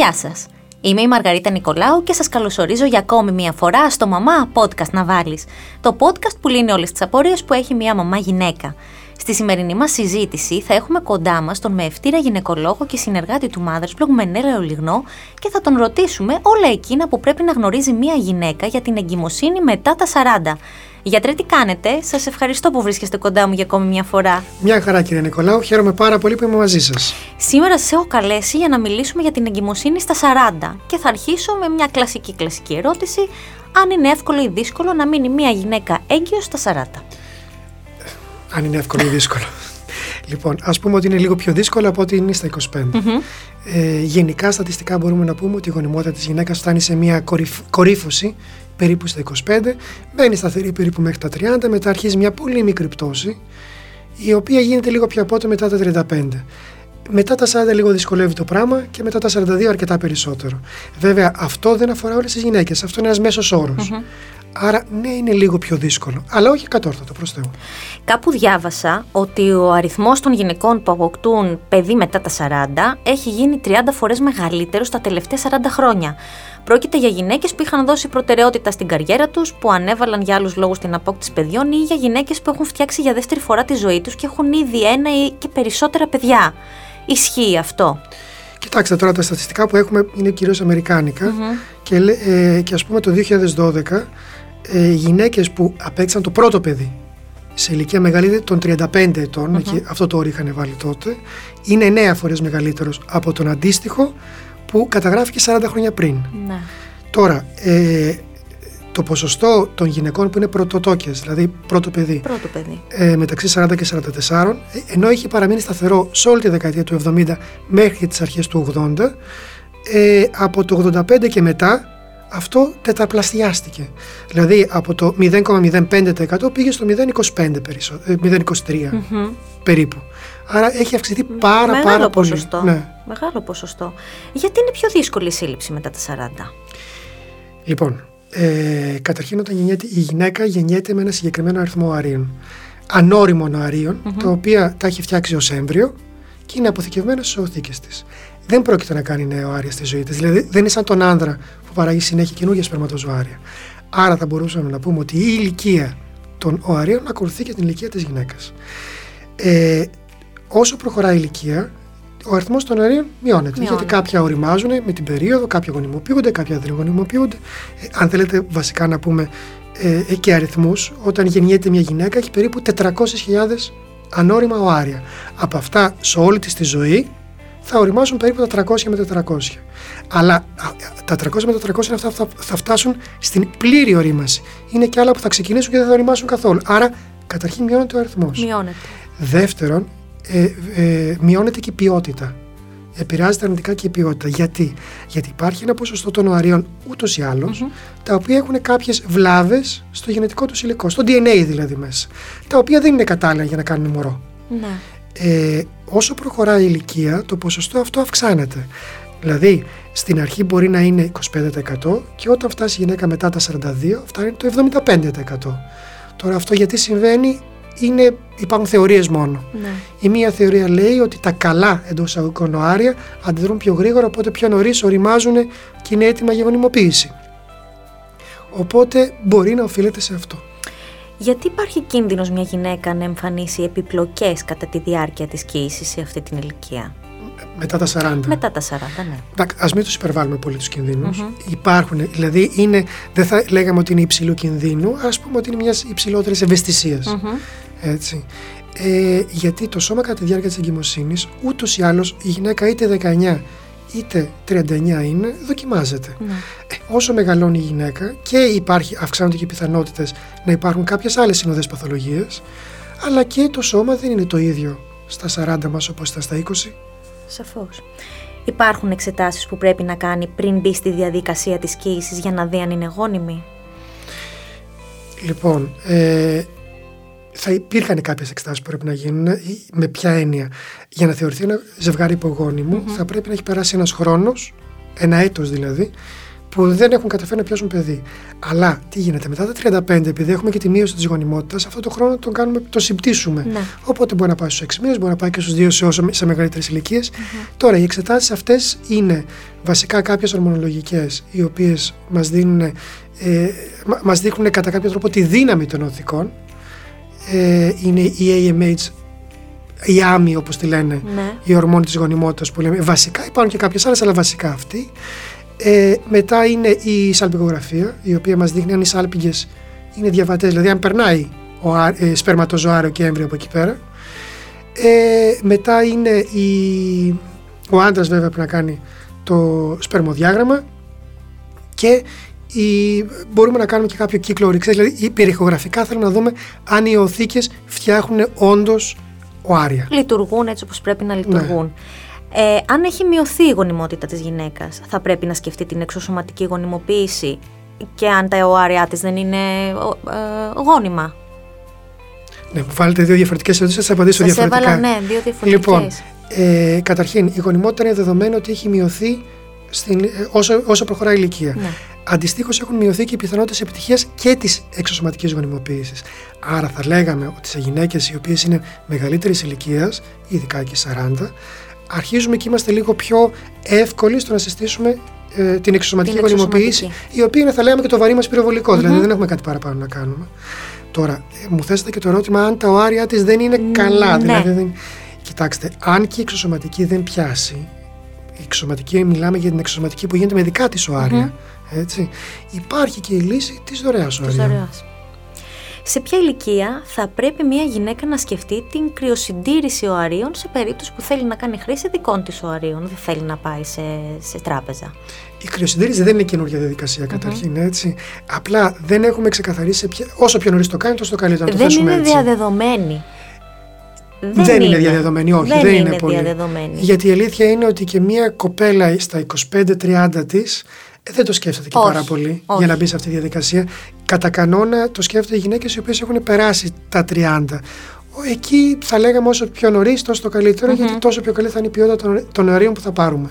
Γεια σας. Είμαι η Μαργαρίτα Νικολάου και σας καλωσορίζω για ακόμη μία φορά στο «Μαμά Podcast να βάλεις». Το podcast που λύνει όλες τις απορίες που έχει μία μαμά γυναίκα. Στη σημερινή μας συζήτηση θα έχουμε κοντά μας τον μεευτήρα γυναικολόγο και συνεργάτη του Mothers Blog Μενέλα Ολιγνό και θα τον ρωτήσουμε όλα εκείνα που πρέπει να γνωρίζει μία γυναίκα για την εγκυμοσύνη μετά τα 40. Γιατρέ, τι κάνετε; Σας ευχαριστώ που βρίσκεστε κοντά μου για ακόμη μια φορά. Μια χαρά, κύριε Νικολάου. Χαίρομαι πάρα πολύ που είμαι μαζί σας. Σήμερα σας έχω καλέσει για να μιλήσουμε για την εγκυμοσύνη στα 40. Και θα αρχίσω με μια κλασική κλασική ερώτηση. Αν είναι εύκολο ή δύσκολο να μείνει μια γυναίκα έγκυος στα 40. Αν είναι εύκολο ή δύσκολο. Λοιπόν, ας πούμε ότι είναι λίγο πιο δύσκολο από ότι είναι στα 25. Ε, γενικά, στατιστικά μπορούμε να πούμε ότι η γονιμότητα της γυναίκας φτάνει σε μια κορύφωση περίπου στα 25, μένει σταθερή περίπου μέχρι τα 30, μετά αρχίζει μια πολύ μικρή πτώση, η οποία γίνεται λίγο πιο απότομη μετά τα 35. Μετά τα 40 λίγο δυσκολεύει το πράγμα και μετά τα 42 αρκετά περισσότερο. Βέβαια, αυτό δεν αφορά όλες τις γυναίκες. Αυτό είναι ένας μέσος Άρα, ναι, είναι λίγο πιο δύσκολο. Αλλά όχι κατόρθωτο, προς Θεού. Κάπου διάβασα ότι ο αριθμός των γυναικών που αποκτούν παιδί μετά τα 40 έχει γίνει 30 φορές μεγαλύτερο στα τελευταία 40 χρόνια. Πρόκειται για γυναίκες που είχαν δώσει προτεραιότητα στην καριέρα τους, που ανέβαλαν για άλλους λόγους την απόκτηση παιδιών ή για γυναίκες που έχουν φτιάξει για δεύτερη φορά τη ζωή τους και έχουν ήδη ένα ή και περισσότερα παιδιά. Ισχύει αυτό; Κοιτάξτε τώρα τα στατιστικά που έχουμε είναι κυρίως και, ε, και ας πούμε το 2012 ε, γυναίκες που απέκτησαν το πρώτο παιδί σε ηλικία μεγαλύτερη των 35 ετων αυτό το όριο είχαν βάλει τότε, είναι 9 φορές μεγαλύτερος από τον αντίστοιχο που καταγράφηκε 40 χρόνια πριν. Ναι. Τώρα, ε, το ποσοστό των γυναικών που είναι πρωτοτόκες, δηλαδή πρώτο παιδί, πρώτο παιδί. Ε, μεταξύ 40 και 44, ενώ είχε παραμείνει σταθερό σε όλη τη δεκαετία του 70 μέχρι τις αρχές του 80, ε, από το 85 και μετά αυτό τετραπλασιάστηκε. Δηλαδή από το 0,05% πήγε στο 0,25 0,23 περίπου. Άρα έχει αυξηθεί πάρα Μεγάλο πάρα ποσοστό. πολύ. Ναι. Μεγάλο ποσοστό. Γιατί είναι πιο δύσκολη η σύλληψη μετά τα 40. Λοιπόν, ε, καταρχήν όταν γεννιέται, η γυναίκα γεννιέται με ένα συγκεκριμένο αριθμό αρίων. Ανώριμων αρίων, τα οποία τα έχει φτιάξει ως έμβριο και είναι αποθηκευμένα στις οθήκες της. Δεν πρόκειται να κάνει νέο άρια στη ζωή της. Δηλαδή δεν είναι σαν τον άνδρα που παράγει συνέχεια καινούργια σπερματοζωάρια. Άρα θα μπορούσαμε να πούμε ότι η ηλικία των οαρίων ακολουθεί και την ηλικία της γυναίκας. Ε, όσο προχωράει η ηλικία, ο αριθμός των αερίων μειώνεται. Γιατί κάποια οριμάζουν με την περίοδο, κάποια γονιμοποιούνται, κάποια δεν γονιμοποιούνται. Ε, αν θέλετε, βασικά να πούμε ε, ε και αριθμούς, όταν γεννιέται μια γυναίκα έχει περίπου 400.000 ανώριμα οάρια. Από αυτά, σε όλη της τη ζωή, θα οριμάσουν περίπου τα 300 με 400. Αλλά τα 300 με 400 αυτά θα φτάσουν στην πλήρη ορίμαση. Είναι και άλλα που θα ξεκινήσουν και δεν θα οριμάσουν καθόλου. Άρα, καταρχήν μειώνεται ο αριθμός. Μειώνεται. Δεύτερον, ε, ε, μειώνεται και η ποιότητα. Επηρεάζεται αρνητικά και η ποιότητα. Γιατί, Γιατί υπάρχει ένα ποσοστό των οαρίων ούτως ή άλλως, τα οποία έχουν κάποιες βλάβες στο γενετικό του υλικό, στο DNA δηλαδή μέσα. Τα οποία δεν είναι κατάλληλα για να κάνουν μωρό. Ναι. Ε, όσο προχωράει η ηλικία, το ποσοστό αυτό αυξάνεται. Δηλαδή, στην αρχή μπορεί να είναι 25% και όταν φτάσει η γυναίκα μετά τα 42, φτάνει το 75%. Τώρα αυτό γιατί συμβαίνει είναι, υπάρχουν θεωρίες μόνο. Ναι. Η μία θεωρία λέει ότι τα καλά εντός εισαγωγικών οάρια αντιδρούν πιο γρήγορα, οπότε πιο νωρίς οριμάζουν και είναι έτοιμα για γονιμοποίηση. Οπότε μπορεί να οφείλεται σε αυτό. Γιατί υπάρχει κίνδυνος μια γυναίκα να εμφανίσει επιπλοκές κατά τη διάρκεια της κοίησης σε αυτή την ηλικία; Μετά τα 40. Μετά τα 40, ναι. Α μην τους υπερβάλλουμε πολύ τους κινδύνους. Υπάρχουν, δηλαδή είναι, δεν θα λέγαμε ότι είναι υψηλού κινδύνου, ας πούμε ότι είναι μιας υψηλότερης ευαισθησίας. Έτσι. Ε, γιατί το σώμα κατά τη διάρκεια της εγκυμοσύνης, ούτως ή άλλως η γυναίκα είτε 19 είτε 39 είναι, δοκιμάζεται. Ναι. Ε, όσο μεγαλώνει η γυναίκα και υπάρχει, αυξάνονται και οι πιθανότητες να υπάρχουν κάποιες άλλες συνοδές παθολογίε, αλλά και το σώμα δεν είναι το ίδιο στα 40 μας όπως ήταν στα 20. Σαφώς. Υπάρχουν εξετάσεις που πρέπει να κάνει πριν μπει στη διαδικασία της κοίησης για να δει αν είναι γόνιμη; Λοιπόν, ε, θα υπήρχαν κάποιες εξετάσει που πρέπει να γίνουν. Με ποια έννοια. Για να θεωρηθεί ένα ζευγάρι υπογόνιμο, θα πρέπει να έχει περάσει ένας χρόνος, ένα έτος δηλαδή, που δεν έχουν καταφέρει να πιάσουν παιδί. Αλλά τι γίνεται, μετά τα 35, επειδή έχουμε και τη μείωση της γονιμότητας, αυτό το χρόνο τον κάνουμε, το συμπτήσουμε. Ναι. Οπότε μπορεί να πάει στους 6 μήνες, μπορεί να πάει και στους 2 σε, όσο, σε μεγαλύτερες Τώρα, οι εξετάσεις αυτές είναι βασικά κάποιες ορμονολογικές, οι οποίες μας δίνουν, ε, μας δείχνουν κατά κάποιο τρόπο τη δύναμη των οθικών. Ε, είναι η AMH η άμοι όπως τη λένε, Ναι. η ορμόνη της γονιμότητας που λέμε. Βασικά υπάρχουν και κάποιες άλλες, αλλά βασικά αυτή. Ε, μετά είναι η σαλπιγογραφία, η οποία μας δείχνει αν οι σάλπιγγες είναι διαβατές, δηλαδή αν περνάει ο α- ε, σπερματοζωάριο και έμβριο από εκεί πέρα. Ε, μετά είναι η... ο άντρας βέβαια πρέπει να κάνει το σπερμοδιάγραμμα και η... μπορούμε να κάνουμε και κάποιο κύκλο ορυξές, δηλαδή η περιχογραφικά θέλουμε να δούμε αν οι οθήκες φτιάχνουν όντως οάρια. Λειτουργούν έτσι όπως πρέπει Ναι. να λειτουργούν. Ε, αν έχει μειωθεί η γονιμότητα της γυναίκας, θα πρέπει να σκεφτεί την εξωσωματική γονιμοποίηση και αν τα οάρια της δεν είναι ο- ε, γόνιμα. Ναι, μου βάλετε δύο διαφορετικές ερωτήσεις, θα σας απαντήσω Σας διαφορετικά. έβαλα, ναι, δύο διαφορετικές. Λοιπόν, ε, καταρχήν, η γονιμότητα είναι δεδομένο ότι έχει μειωθεί στην, ε, όσο, όσο προχωράει η ηλικία. Ναι. Αντιστοίχως, έχουν μειωθεί και οι πιθανότητες επιτυχίας και της εξωσωματικής γονιμοποίησης. Άρα, θα λέγαμε ότι σε γυναίκες οι οποίες είναι μεγαλύτερης ηλικίας, ειδικά και 40, αρχίζουμε και είμαστε λίγο πιο εύκολοι στο να συστήσουμε ε, την εξωσωματική Την γονιμοποίηση, εξωσωματική. η οποία είναι, θα λέγαμε, και το βαρύ μας πυροβολικό. Δηλαδή, δεν έχουμε κάτι παραπάνω να κάνουμε. Τώρα, ε, μου θέσατε και το ερώτημα αν τα οάρια της δεν είναι καλά. ναι. Δηλαδή, δεν... Κοιτάξτε, αν και η εξωσωματική δεν πιάσει, η εξωσωματική, μιλάμε για την εξωσωματική που γίνεται με δικά της οάρια. Έτσι. Υπάρχει και η λύση της δωρεάς Της οαρίων. δωρεάς. Σε ποια ηλικία θα πρέπει μια γυναίκα να σκεφτεί την κρυοσυντήρηση οαρίων σε περίπτωση που θέλει να κάνει χρήση δικών της οαρίων, δεν θέλει να πάει σε, σε τράπεζα; Η κρυοσυντήρηση δεν είναι καινούργια διαδικασία καταρχήν, έτσι. Απλά δεν έχουμε ξεκαθαρίσει σε ποια... όσο πιο νωρίς το κάνει, τόσο το καλύτερο. Να το δεν θέσουμε είναι έτσι. διαδεδομένη. Δεν, είναι διαδεδομένη, όχι. Δεν, Δεν, είναι, πολύ. διαδεδομένη. Γιατί η αλήθεια είναι ότι και μια κοπέλα στα 25-30 της δεν το σκέφτεται και Όχι, πάρα πολύ όχι. για να μπει σε αυτή τη διαδικασία. Κατά κανόνα το σκέφτονται οι γυναίκες οι οποίες έχουν περάσει τα 30. Ο- Εκεί θα λέγαμε όσο πιο νωρίς, τόσο το καλύτερο, γιατί τόσο πιο καλή θα είναι η ποιότητα των, των αερίων που θα πάρουμε.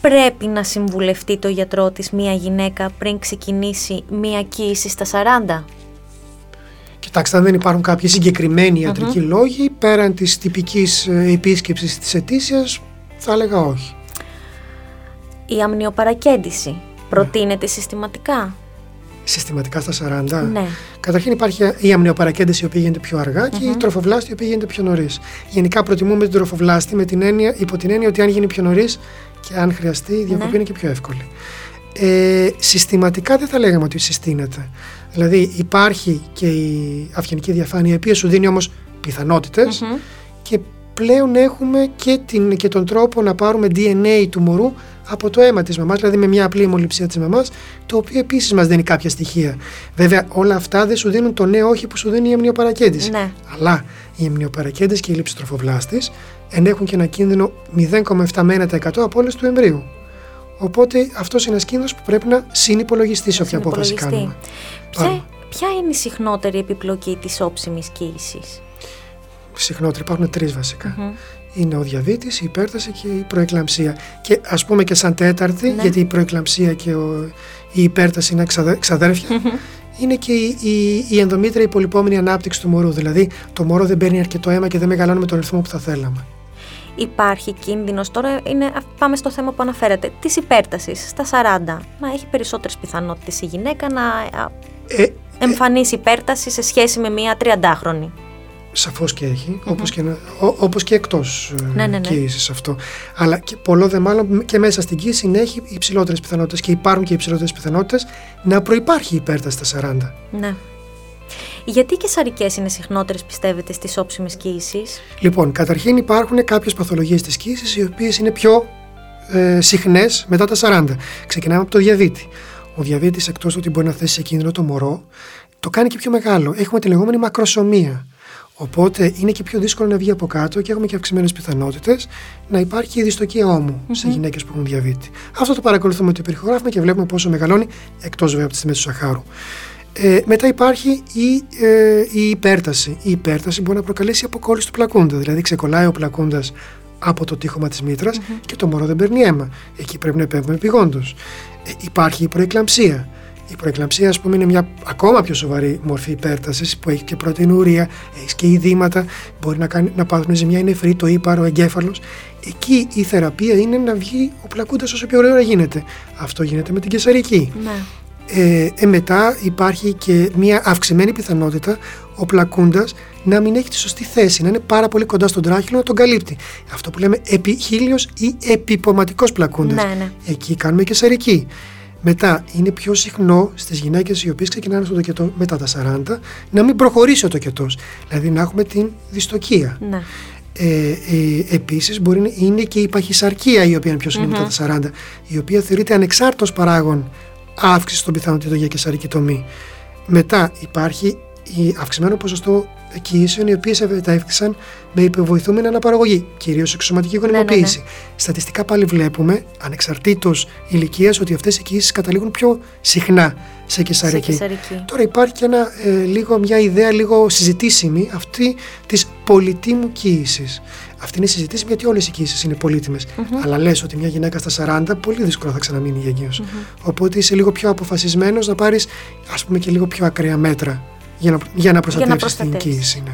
Πρέπει να συμβουλευτεί το γιατρό της μια γυναίκα πριν ξεκινήσει μια κοίηση στα 40. Κοιτάξτε, αν δεν υπάρχουν κάποιοι συγκεκριμένοι ιατρικοί λόγοι, πέραν της τυπικής ε, επίσκεψης της αιτήσιας, θα έλεγα όχι. Η αμνιοπαρακέντηση προτείνεται συστηματικά; Συστηματικά στα 40. Ναι. Καταρχήν υπάρχει η αμνιοπαρακέντηση η οποία γίνεται πιο αργα και η τροφοβλάστη η οποία γίνεται πιο νωρίς. Γενικά προτιμούμε την τροφοβλάστη με την έννοια, υπό την έννοια ότι αν γίνει πιο νωρίς και αν χρειαστεί, η διακοπή Ναι. είναι και πιο εύκολη. Ε, συστηματικά δεν θα λέγαμε ότι συστήνεται. Δηλαδή υπάρχει και η αυγενική διαφάνεια, η οποία σου δίνει όμως πιθανότητες Μμμ. και πλέον έχουμε και, την, και τον τρόπο να πάρουμε DNA του μωρού από το αίμα της μαμάς, δηλαδή με μια απλή αιμοληψία της μαμάς, το οποίο επίσης μας δίνει κάποια στοιχεία. Βέβαια όλα αυτά δεν σου δίνουν το νέο όχι που σου δίνει η αμνιοπαρακέντηση. Ναι. Αλλά η αμνιοπαρακέντηση και η λήψη τροφοβλάστης ενέχουν και ένα κίνδυνο 0,7 με 1% απόλυση του εμβρίου. Οπότε αυτός είναι ένας κίνδυνος που πρέπει να συνυπολογιστεί σε όποια απόφαση Συνυπολογιστεί. κάνουμε. Ποια, Πάμε. ποια είναι η συχνότερη επιπλοκή της όψιμης κοίησης; Συχνότερα υπάρχουν τρεις βασικα Είναι ο διαβήτης, η υπέρταση και η προεκλαμψία. Και ας πούμε και σαν τέταρτη, Ναι. γιατί η προεκλαμψία και ο- η υπέρταση είναι ξαδε- ξαδέρφια, είναι και η, η, η ενδομήτρια υπολοιπόμενη ανάπτυξη του μωρού. Δηλαδή το μωρό δεν παίρνει αρκετό αίμα και δεν μεγαλώνει με τον ρυθμό που θα θέλαμε. Υπάρχει κίνδυνος, τώρα είναι, πάμε στο θέμα που αναφέρατε, της υπέρτασης στα 40. Να έχει περισσότερες πιθανότητες η γυναίκα να α, Ε, εμφανίσει υπέρταση σε σχέση με μια 30χρονη. Σαφώς και έχει, όπως, και, να- ό- όπως και εκτός ε, Ναι, ναι, ναι. κοίησης αυτό. Αλλά και πολλό δε μάλλον και μέσα στην κοίηση να έχει υψηλότερες πιθανότητες και υπάρχουν και υψηλότερες πιθανότητες να προϋπάρχει υπέρταση στα 40. Ναι. Γιατί οι κεσαρικές είναι συχνότερες πιστεύετε στις όψιμες κοίησεις; Λοιπόν, καταρχήν υπάρχουν κάποιες παθολογίες της κοίησης οι οποίες είναι πιο ε, συχνές μετά τα 40. Ξεκινάμε από το διαβήτη. Ο διαβήτης εκτός του ότι μπορεί να θέσει σε κίνδυνο το μωρό, το κάνει και πιο μεγάλο. Έχουμε τη λεγόμενη μακροσωμία. Οπότε είναι και πιο δύσκολο να βγει από κάτω και έχουμε και αυξημένες πιθανότητες να υπάρχει η δυστοκία ώμου σε γυναίκες που έχουν διαβήτη. Αυτό το παρακολουθούμε το περιχογράφημα και βλέπουμε πόσο μεγαλώνει εκτός βέβαια από τις τιμές του Σαχάρου. Ε, μετά υπάρχει η, ε, η υπέρταση. Η υπέρταση μπορεί να προκαλέσει αποκόλληση του πλακούντα. Δηλαδή ξεκολλάει ο πλακούντας από το τείχομα της μητρας και το μωρό δεν παίρνει αίμα. Εκεί πρέπει να επέμβουμε επιγόντως. Ε, υπάρχει η προεκλαμψία. Η προεκλαμψία, ας πούμε, είναι μια ακόμα πιο σοβαρή μορφή υπέρτασης που έχει και πρωτεϊνουρία, έχεις και ειδήματα, μπορεί να, κάνει, να πάθουν ζημιά, είναι νεφρή, το ύπαρο, ο εγκέφαλος. Εκεί η θεραπεία είναι να βγει ο πλακούντας όσο πιο ωραία γίνεται. Αυτό γίνεται με την κεσαρική. Ναι. Ε, ε, μετά υπάρχει και μια αυξημένη πιθανότητα ο πλακούντας να μην έχει τη σωστή θέση, να είναι πάρα πολύ κοντά στον τράχυλο να τον καλύπτει. Αυτό που λέμε επιχίλιος ή επιποματικός πλακούντας. Ναι, ναι. Εκεί κάνουμε κεσαρική. Μετά είναι πιο συχνό στις γυναίκες οι οποίες ξεκινάνε στο τοκετό μετά τα 40 να μην προχωρήσει ο τοκετός. Δηλαδή να έχουμε την δυστοκία. Ναι. Ε, ε, Επίσης, μπορεί να είναι και η παχυσαρκία η οποία είναι πιο συχνη μετά τα 40, η οποία θεωρείται ανεξάρτητος παράγον αύξηση των πιθανότητων για κεσαρική τομή. Μετά υπάρχει η αυξημένο ποσοστό εκκοίησεων οι οποίες ευετεύχθησαν με υποβοηθούμενη αναπαραγωγή, κυρίως εξωματική γονιμοποίηση. Ναι, ναι, Στατιστικά πάλι βλέπουμε, ανεξαρτήτως ηλικίας, ότι αυτές οι εκκοίησει καταλήγουν πιο συχνά σε κεσαρική. Σε κεσαρική. Τώρα υπάρχει και ένα, ε, λίγο, μια ιδέα λίγο συζητήσιμη αυτή της πολυτήμου κοίηση. Αυτή είναι συζητήσιμη γιατί όλες οι κοίησει είναι πολύτιμες. Αλλά λες ότι μια γυναίκα στα 40 πολύ δύσκολα θα ξαναμείνει γενίως. Οπότε είσαι λίγο πιο αποφασισμένος να πάρεις, ας πούμε, και λίγο πιο ακραία μέτρα για να, για να προστατεύσεις την προστατεύσεις. κοίηση. Ναι.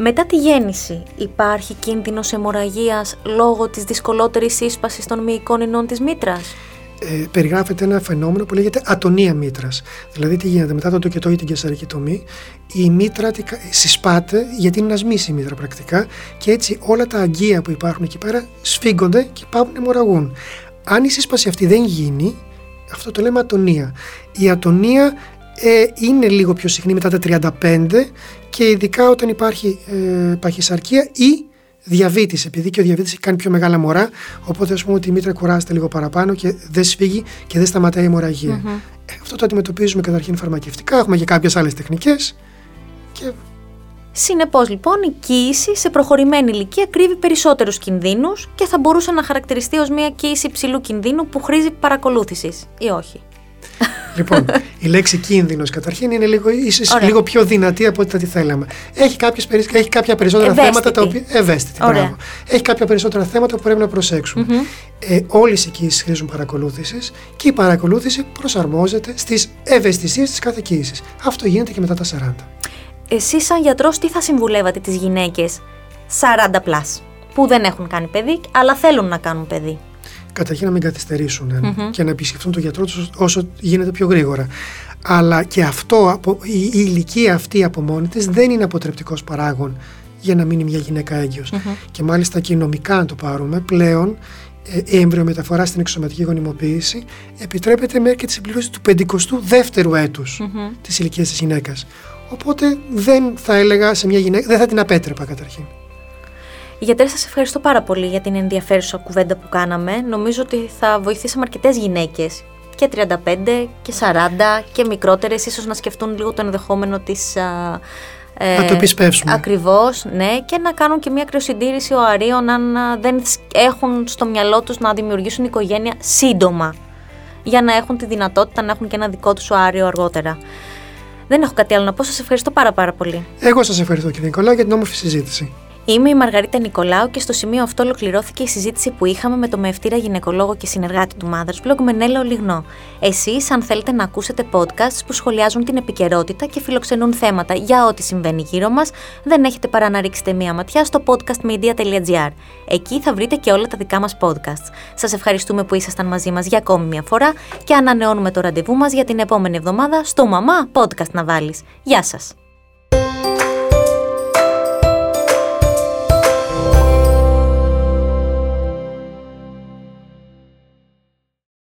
Μετά τη γέννηση υπάρχει κίνδυνος αιμορραγίας λόγω της δυσκολότερης σύσπασης των μυϊκών ινών της μήτρας; Ε, περιγράφεται ένα φαινόμενο που λέγεται ατονία μήτρας. Δηλαδή, τι γίνεται μετά το τοκετό ή την κεσαρική τομή, η μήτρα τι κα- συσπάται γιατί είναι ασμή η μήτρα πρακτικά και έτσι όλα τα αγκία που υπάρχουν εκεί πέρα σφίγγονται και πάβουν να αιμορραγούν. Αν η σύσπαση αυτή δεν γίνει, αυτό το λέμε ατονία. Η ατονία ε, είναι λίγο πιο συχνή μετά τα 35 και ειδικά όταν υπάρχει ε, παχυσαρκία ή διαβήτης, επειδή και ο διαβήτης έχει κάνει πιο μεγάλα μωρά, οπότε ας πούμε ότι η μήτρα κουράζεται λίγο παραπάνω και δεν σφίγγει και δεν σταματάει η αιμορραγία. Ε, αυτό το αντιμετωπίζουμε καταρχήν φαρμακευτικά, έχουμε και κάποιες άλλες τεχνικές και Συνεπώς λοιπόν η κοίηση σε προχωρημένη ηλικία κρύβει περισσότερους κινδύνους και θα μπορούσε να χαρακτηριστεί ως μια κοίηση υψηλού κινδύνου που χρήζει παρακολούθησης ή όχι; Λοιπόν, η λέξη κίνδυνος καταρχήν είναι λίγο, ίσως Ωραία. λίγο πιο δυνατή από ό,τι θα τη θέλαμε. Έχει, κάποιες, περι- έχει κάποια περισσότερα Ευαίσθητη. θέματα τα οποία. Ευαίσθητη, Ωραία. μπράβο. Έχει κάποια περισσότερα θέματα που πρέπει να προσέξουμε. Ε, Όλες οι κοίησει χρήζουν παρακολούθησης και η παρακολούθηση προσαρμόζεται στις ευαισθησίες της κάθε κοίηση. Αυτό γίνεται και μετά τα 40. Εσείς σαν γιατρός τι θα συμβουλεύατε τις γυναίκες 40 plus που δεν έχουν κάνει παιδί αλλά θέλουν να κάνουν παιδί; Καταρχήν να μην καθυστερήσουν ε, και να επισκεφτούν τον γιατρό τους όσο γίνεται πιο γρήγορα. Αλλά και αυτό, από- η, η ηλικία αυτή από μόνη της δεν είναι αποτρεπτικός παράγον για να μείνει μια γυναίκα έγκυος. Και μάλιστα και νομικά, αν το πάρουμε, πλέον ε, η εμβριομεταφορά στην εξωματική γονιμοποίηση επιτρέπεται μέχρι και τη συμπληρώση του 52ου έτους της ηλικίας της γυναίκας. Οπότε δεν θα έλεγα σε μια γυναίκα, δεν θα την απέτρεπα καταρχήν. Γιατρέ, σας ευχαριστώ πάρα πολύ για την ενδιαφέρουσα κουβέντα που κάναμε. Νομίζω ότι θα βοηθήσαμε αρκετές γυναίκες και 35 και 40 και μικρότερες ίσως να σκεφτούν λίγο το ενδεχόμενο της... α, ε, Να το επισπεύσουμε. Ακριβώς, ναι, και να κάνουν και μια κρυοσυντήρηση οαρίων αν α, δεν σ- έχουν στο μυαλό τους να δημιουργήσουν οικογένεια σύντομα για να έχουν τη δυνατότητα να έχουν και ένα δικό τους οάριο αργότερα. Δεν έχω κάτι άλλο να πω, σας ευχαριστώ πάρα πάρα πολύ. Εγώ σας ευχαριστώ κύριε Νικολάου για την όμορφη συζήτηση. Είμαι η Μαργαρίτα Νικολάου και στο σημείο αυτό ολοκληρώθηκε η συζήτηση που είχαμε με το μευτήρα γυναικολόγο και συνεργάτη του Mothers Blog Μενέλο Λιγνό. Εσείς, αν θέλετε να ακούσετε podcasts που σχολιάζουν την επικαιρότητα και φιλοξενούν θέματα για ό,τι συμβαίνει γύρω μας, δεν έχετε παρά να ρίξετε μία ματιά στο podcastmedia.gr. Εκεί θα βρείτε και όλα τα δικά μας podcasts. Σας ευχαριστούμε που ήσασταν μαζί μας για ακόμη μία φορά και ανανεώνουμε το ραντεβού μας για την επόμενη εβδομάδα στο Μαμά Podcast να βάλεις. Γεια σας!